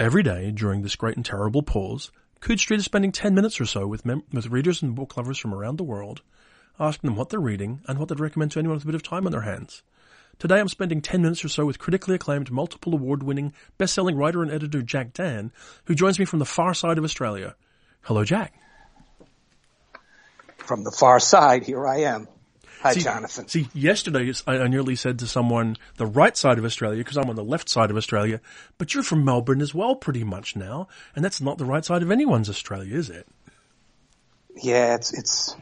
Every day during this great and terrible pause, Coode Street is spending 10 minutes or so with, mem- with readers and book lovers from around the world, asking them what they're reading and what they'd recommend to anyone with a bit of time on their hands. Today I'm spending 10 minutes or so with critically acclaimed, multiple award-winning, best-selling writer and editor Jack Dann, who joins me from the far side of Australia. Hello, Jack. From the far side, here I am. Hi, see, Jonathan. See, yesterday I, I nearly said to someone the right side of Australia because I'm on the left side of Australia, but you're from Melbourne as well, pretty much now, and that's not the right side of anyone's Australia, is it? Yeah, it's it's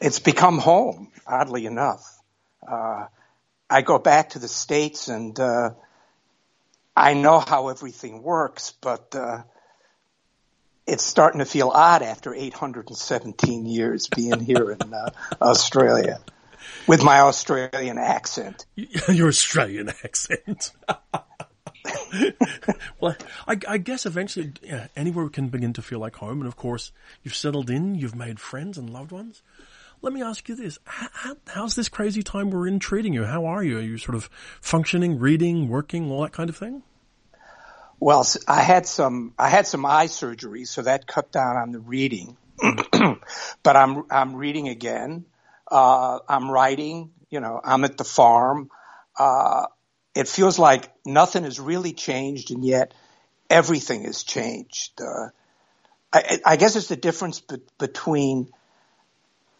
it's become home. Oddly enough, uh, I go back to the states and uh, I know how everything works, but uh, it's starting to feel odd after 817 years being here in uh, Australia with my Australian accent. Your Australian accent. well, I, I, guess eventually yeah, anywhere can begin to feel like home. And of course, you've settled in, you've made friends and loved ones. Let me ask you this. How, how's this crazy time we're in treating you? How are you? Are you sort of functioning, reading, working, all that kind of thing? Well, I had some I had some eye surgery, so that cut down on the reading. but I'm I'm reading again. Uh, I'm writing. You know, I'm at the farm. Uh, it feels like nothing has really changed, and yet everything has changed. Uh, I, I, guess it's the difference be- between,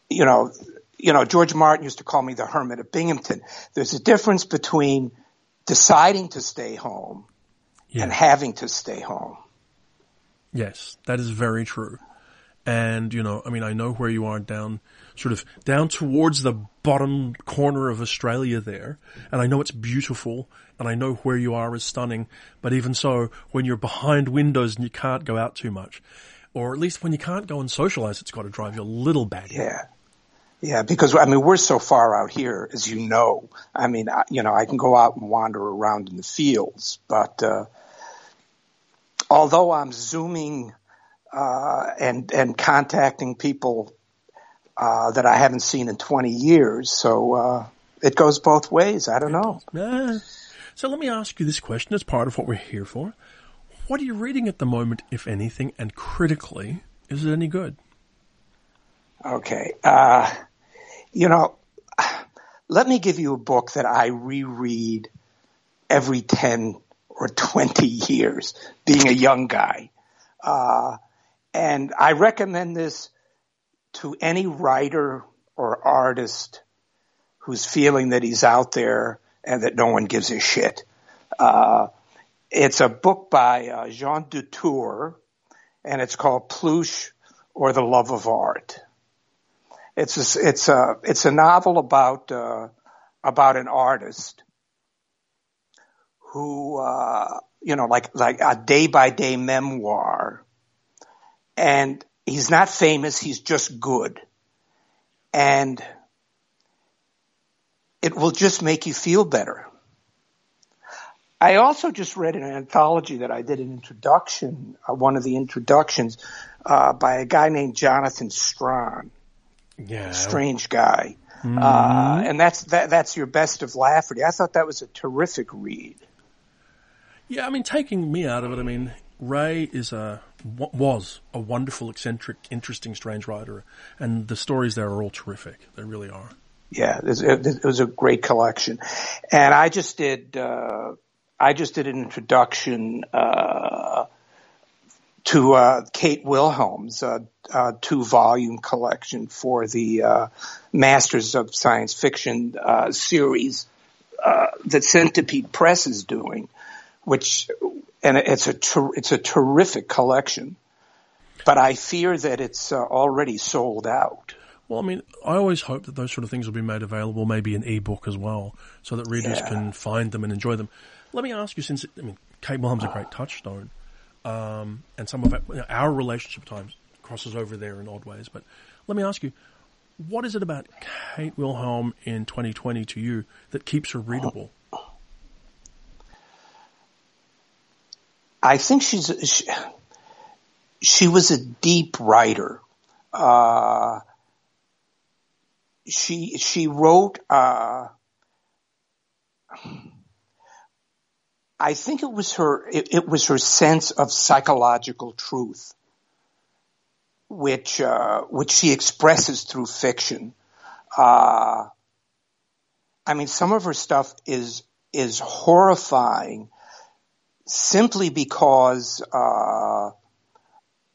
you know, you know, George Martin used to call me the hermit of Binghamton. There's a difference between deciding to stay home yeah. and having to stay home. Yes, that is very true. And, you know, I mean, I know where you are down, sort of down towards the bottom corner of Australia there. And I know it's beautiful and I know where you are is stunning. But even so, when you're behind windows and you can't go out too much, or at least when you can't go and socialize, it's got to drive you a little bad. Yeah. Yeah, because I mean we're so far out here, as you know. I mean, I, you know, I can go out and wander around in the fields, but uh, although I'm zooming uh, and and contacting people uh, that I haven't seen in 20 years, so uh, it goes both ways. I don't know. so let me ask you this question as part of what we're here for. What are you reading at the moment, if anything, and critically, is it any good? Okay, uh, you know, let me give you a book that I reread every 10 or 20 years being a young guy. Uh, and I recommend this to any writer or artist who's feeling that he's out there and that no one gives a shit. Uh, it's a book by uh, Jean Dutourd, and it's called Pluche or the Love of Art. It's a, it's a it's a novel about uh, about an artist who, uh, you know, like, like a day by day memoir. And he's not famous. He's just good. And it will just make you feel better. I also just read an anthology that I did an introduction, uh, one of the introductions, uh, by a guy named Jonathan Strahan. Yeah. Strange guy. Mm-hmm. Uh, and that's, that, that's your best of Lafferty. I thought that was a terrific read. Yeah, I mean, taking me out of it, I mean, Ray is a was a wonderful, eccentric, interesting, strange writer, and the stories there are all terrific. They really are. Yeah, it was a great collection, and I just did. Uh, I just did an introduction uh, to uh, Kate Wilhelm's uh, uh, two-volume collection for the uh, Masters of Science Fiction series that Centipede Press is doing which, and it's a, ter- it's a terrific collection, but I fear that it's uh, already sold out. Well, I mean, I always hope that those sort of things will be made available, maybe in ebook as well, so that readers yeah. can find them and enjoy them. Let me ask you, since I mean, Kate Wilhelm's a great touchstone, um, and some of our, you know, our relationship times crosses over there in odd ways. But let me ask you, what is it about Kate Wilhelm in 2020 to you that keeps her readable? I think she's she, she was a deep writer. Uh, she she wrote uh, I think it was her, it, it was her sense of psychological truth, which, uh, which she expresses through fiction. Uh, I mean, some of her stuff is, is horrifying simply because, uh,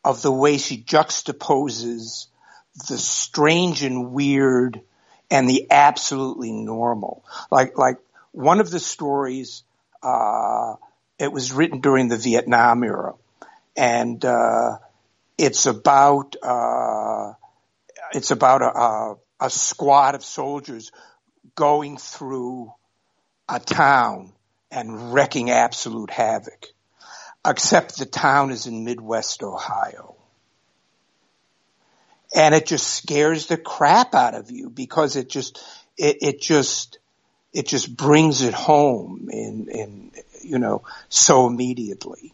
of the way she juxtaposes the strange and weird and the absolutely normal. Like, like one of the stories, uh, it was written during the Vietnam era and, uh, it's about, uh, it's about a, a, a squad of soldiers going through a town and wrecking absolute havoc. Except the town is in Midwest Ohio. And it just scares the crap out of you because it just, it, it just, it just brings it home in, in, you know, so immediately.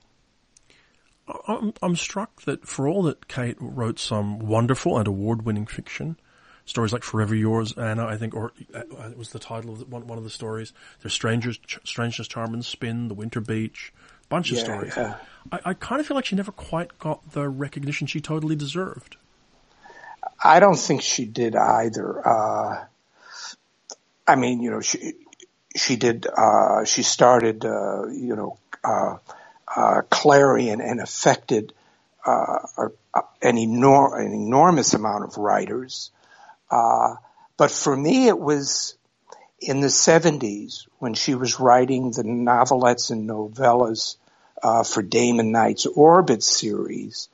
I'm, I'm struck that for all that Kate wrote some wonderful and award-winning fiction, stories like Forever Yours, Anna, I think, or uh, it was the title of one, one of the stories. There's Strangers, Strangeness, Charm and Spin, The Winter Beach, bunch of Yeah, stories. yeah. I, I kind of feel like she never quite got the recognition she totally deserved. I don't think she did either. Uh, I mean, you know, she she did. Uh, she started, uh, you know, uh, uh, Clarion and affected uh, an, enor- an enormous amount of writers. Uh, but for me, it was in the '70s when she was writing the novelettes and novellas uh, for Damon Knight's Orbit series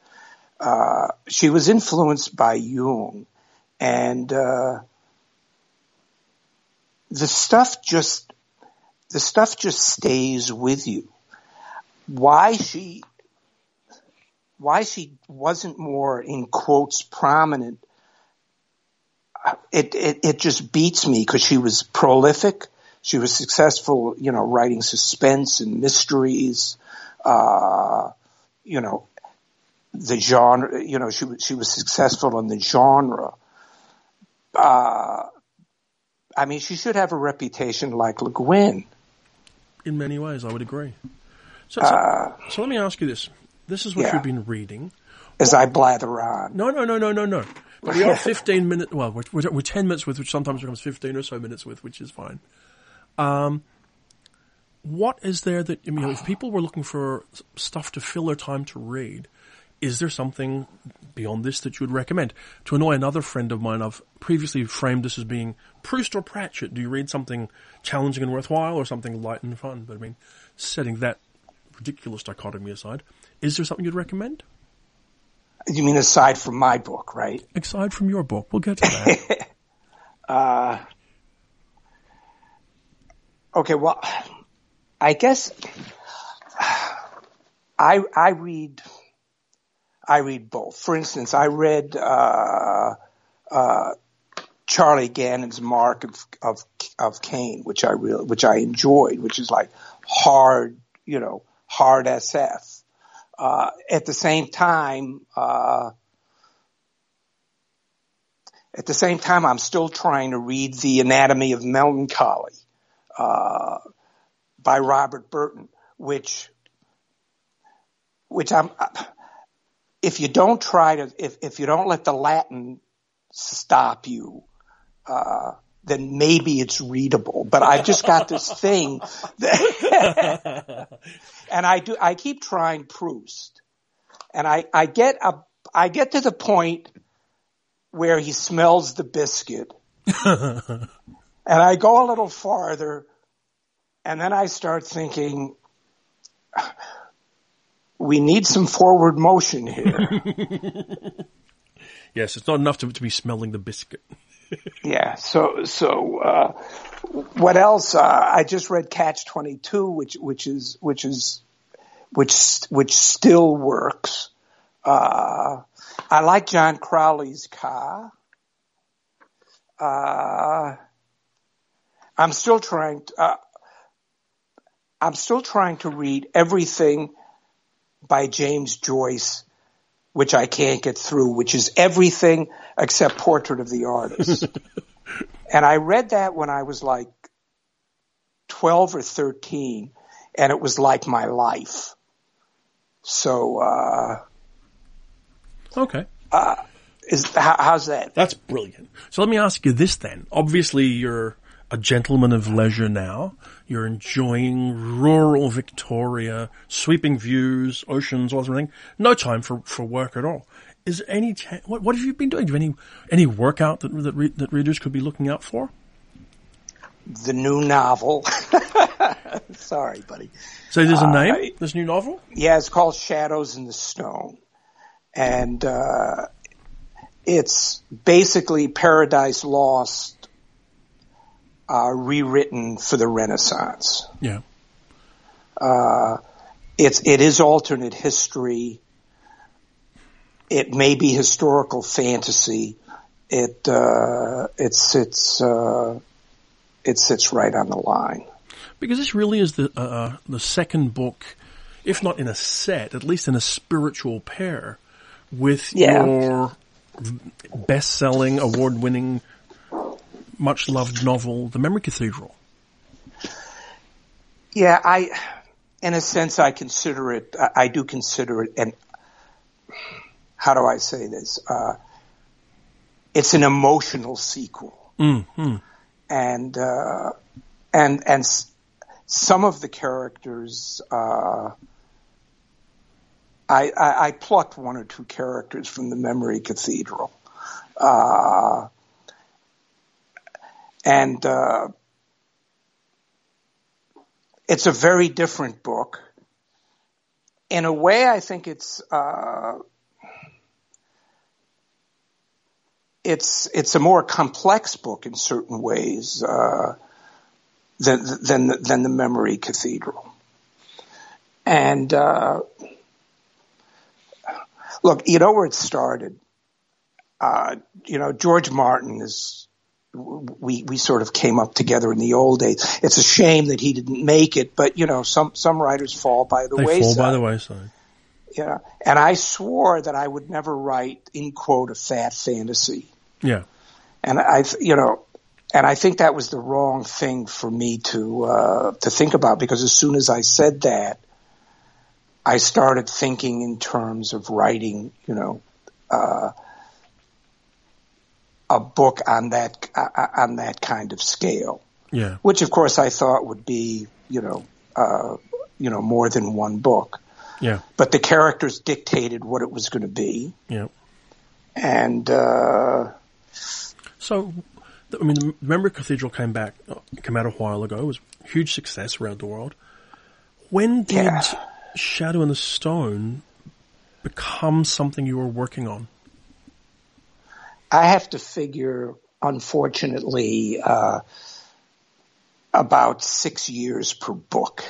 uh, she was influenced by Jung, and uh, the stuff just the stuff just stays with you. Why she why she wasn't more in quotes prominent it it, it just beats me because she was prolific. She was successful, you know, writing suspense and mysteries. Uh, you know, the genre, you know, she was, she was successful in the genre. Uh, I mean, she should have a reputation like Le Guin. In many ways, I would agree. So, so, so let me ask you this. This is what Uh, yeah. you've been reading. As I blather on, No, no, no, no, no, no. But we are 15 minutes, well, we're, we're, we're 10 minutes with, which sometimes becomes 15 or so minutes with, which is fine. Um, what is there that, I mean, if people were looking for stuff to fill their time to read, is there something beyond this that you would recommend? To annoy another friend of mine, I've previously framed this as being Proust or Pratchett. Do you read something challenging and worthwhile or something light and fun? But I mean, setting that ridiculous dichotomy aside, is there something you'd recommend? You mean aside from my book, right? Aside from your book, we'll get to that. Uh, okay, well, I guess I I read I read both. For instance, I read uh, uh, Charlie Gannon's Marque of of of Cain, which I really which I enjoyed, which is like hard, you know, hard SF. Uh, at the same time, uh, at the same time, I'm still trying to read The Anatomy of Melancholy uh, by Robert Burton, which which I'm. If you don't try to, if if you don't let the Latin stop you, uh, then maybe it's readable. But I've just got this thing, that and I do. I keep trying Proust, and I I get a I get to the point where he smells the biscuit. and I go a little farther and then I start thinking, we need some forward motion here. yes, it's not enough to, to be smelling the biscuit. Yeah. So, so, uh, what else? Uh, I just read Catch 22, which, which is, which is, which, which still works. Uh, I like John Crowley's Ka. Uh, I'm still trying to, uh, I'm still trying to read everything by James Joyce, which I can't get through, which is everything except Portrait of the Artist. and I read that when I was like 12 or 13. and it was like my life. So, uh, okay. Uh, is how, how's that? That's brilliant. So let me ask you this then. Obviously, you're a gentleman of leisure now. You're enjoying rural Victoria, sweeping views, oceans, all sort of thing. No time for, for work at all. Is there any what, what have you been doing? Do you have any any workout that that, re, that readers could be looking out for? The new novel. Sorry, buddy. So there's a name. Uh, this new novel. Yeah, it's called Shadows in the Stone, and uh, it's basically Paradise Lost uh, rewritten for the Renaissance. Yeah. Uh, it's it is alternate history. It may be historical fantasy. It uh, it sits uh, it sits right on the line. Because this really is the uh, the second book, if not in a set, at least in a spiritual pair, with yeah. your best-selling, award-winning, much-loved novel, The Memory Cathedral. Yeah, I, in a sense, I consider it. I do consider it, and how do I say this? Uh, it's an emotional sequel, mm-hmm. and uh, and and some of the characters. Uh, I, I, I, plucked one or two characters from the Memory Cathedral. Uh, and uh, it's a very different book. In a way, I think it's uh, it's it's a more complex book in certain ways uh, than than than the Memory Cathedral. And uh, Look, you know where it started. Uh, you know, George Martin is, we, we sort of came up together in the old days. It's a shame that he didn't make it, but you know, some, some writers fall by the they wayside. fall by the wayside. Yeah. And I swore that I would never write, in quote, a fat fantasy. Yeah. And I, you know, and I think that was the wrong thing for me to, uh, to think about because as soon as I said that, I started thinking in terms of writing, you know, uh, a book on that uh, on that kind of scale. Yeah. Which, of course, I thought would be, you know, uh, you know, more than one book. Yeah. But the characters dictated what it was going to be. Yeah. And uh, so, I mean, remember Cathedral came back, came out a while ago. It was a huge success around the world. When did yeah. Shadow and the Stone become something you were working on? I have to figure, unfortunately, uh, about six years per book.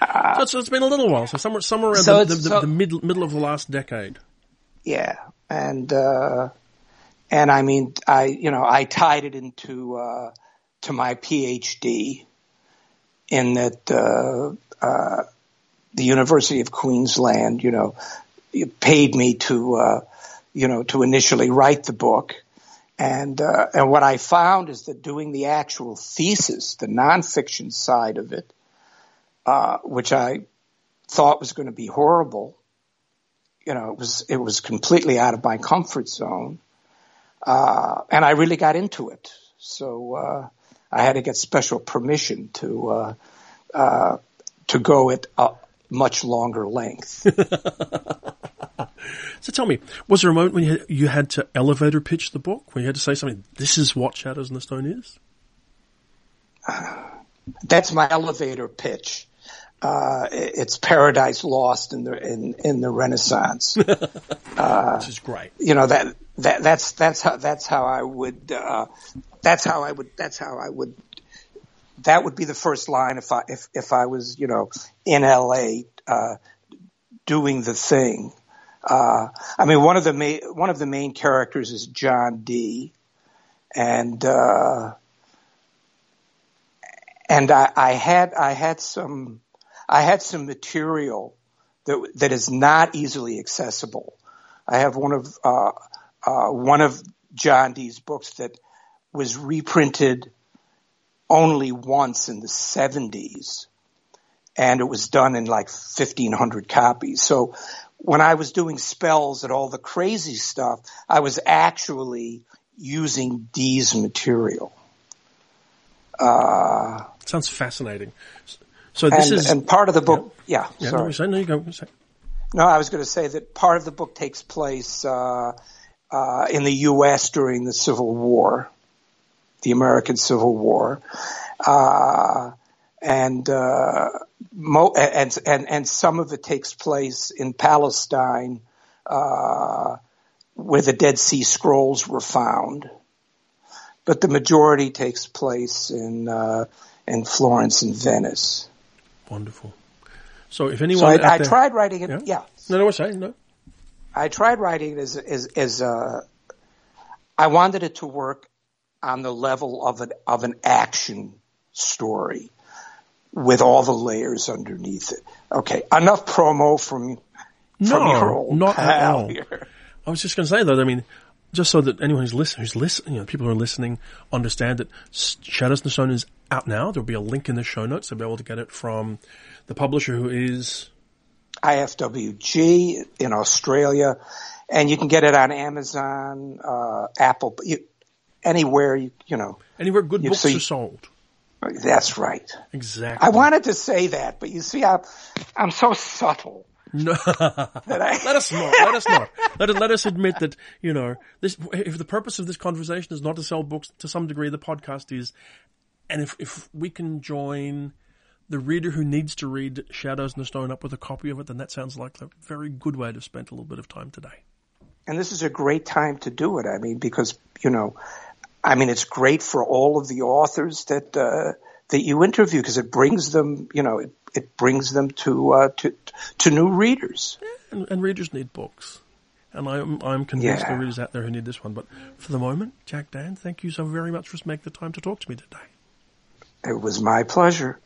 uh, so, it's been a little while. So somewhere, somewhere around so the, the, so, the mid, middle of the last decade. Yeah, and uh, and I mean, I you know, I tied it into uh, to my PhD in that uh, uh, the University of Queensland, you know, paid me to, uh, you know, to initially write the book. And, uh, and what I found is that doing the actual thesis, the nonfiction side of it, uh, which I thought was going to be horrible, you know, it was, it was completely out of my comfort zone. Uh, and I really got into it. So, uh, I had to get special permission to, uh, uh, to go at a much longer length. so tell me, was there a moment when you had, you had to elevator pitch the book, when you had to say something, this is what Shadows in the Stone is? That's my elevator pitch. Uh, it's Paradise Lost in the in, in the Renaissance. uh, Which is great. You know that that that's that's how that's how I would uh, that's how I would that's how I would that would be the first line if I if if I was you know in L.A. Uh, doing the thing. Uh, I mean, one of the main one of the main characters is John Dee, and uh, and I, I had I had some I had some material that that is not easily accessible. I have one of uh, uh, one of John Dee's books that was reprinted only once in the 70s and it was done in like 1500 copies. So when I was doing spells and all the crazy stuff, I was actually using Dee's material. Uh, Sounds fascinating. So this and, is and part of the book, yeah. yeah. sorry. No, no, you go. No, I was going to say that part of the book takes place uh, uh, in the U.S. during the Civil War, the American Civil War, uh, and, uh, mo- and and and some of it takes place in Palestine, uh, where the Dead Sea Scrolls were found, but the majority takes place in uh, in Florence and Venice. Wonderful. So if anyone, So I, I there- tried writing it. Yeah. yeah No, no, I say no. I tried writing it as as as uh, I wanted it to work on the level of an of an action story with all the layers underneath it. Okay, enough promo from from No, your old not at all. here. I was just going to say though. I mean, just so that anyone who's listening, who's listening, you know, people who are listening, understand that Shadows in the Stone is out now. There'll be a link in the show notes. They'll be able to get it from the publisher who is IFWG in Australia, and you can get it on Amazon, uh, Apple, you, anywhere you you know. anywhere good books see- are sold. That's right. Exactly. I wanted to say that, but you see, I'm I'm so subtle No. I. let us not. Let us not. Let, let us admit that you know this. If the purpose of this conversation is not to sell books, to some degree, the podcast is, and if if we can join the reader who needs to read Shadows in the Stone up with a copy of it, then that sounds like a very good way to spend a little bit of time today. and this is a great time to do it. I mean, because you know, I mean, it's great for all of the authors that uh, that you interview because it brings them, you know, it, it brings them to uh, to to new readers. And, and readers need books. And I'm, I'm convinced Yeah. there are readers out there who need this one. But for the moment, Jack Dann, thank you so very much for making the time to talk to me today. It was my pleasure.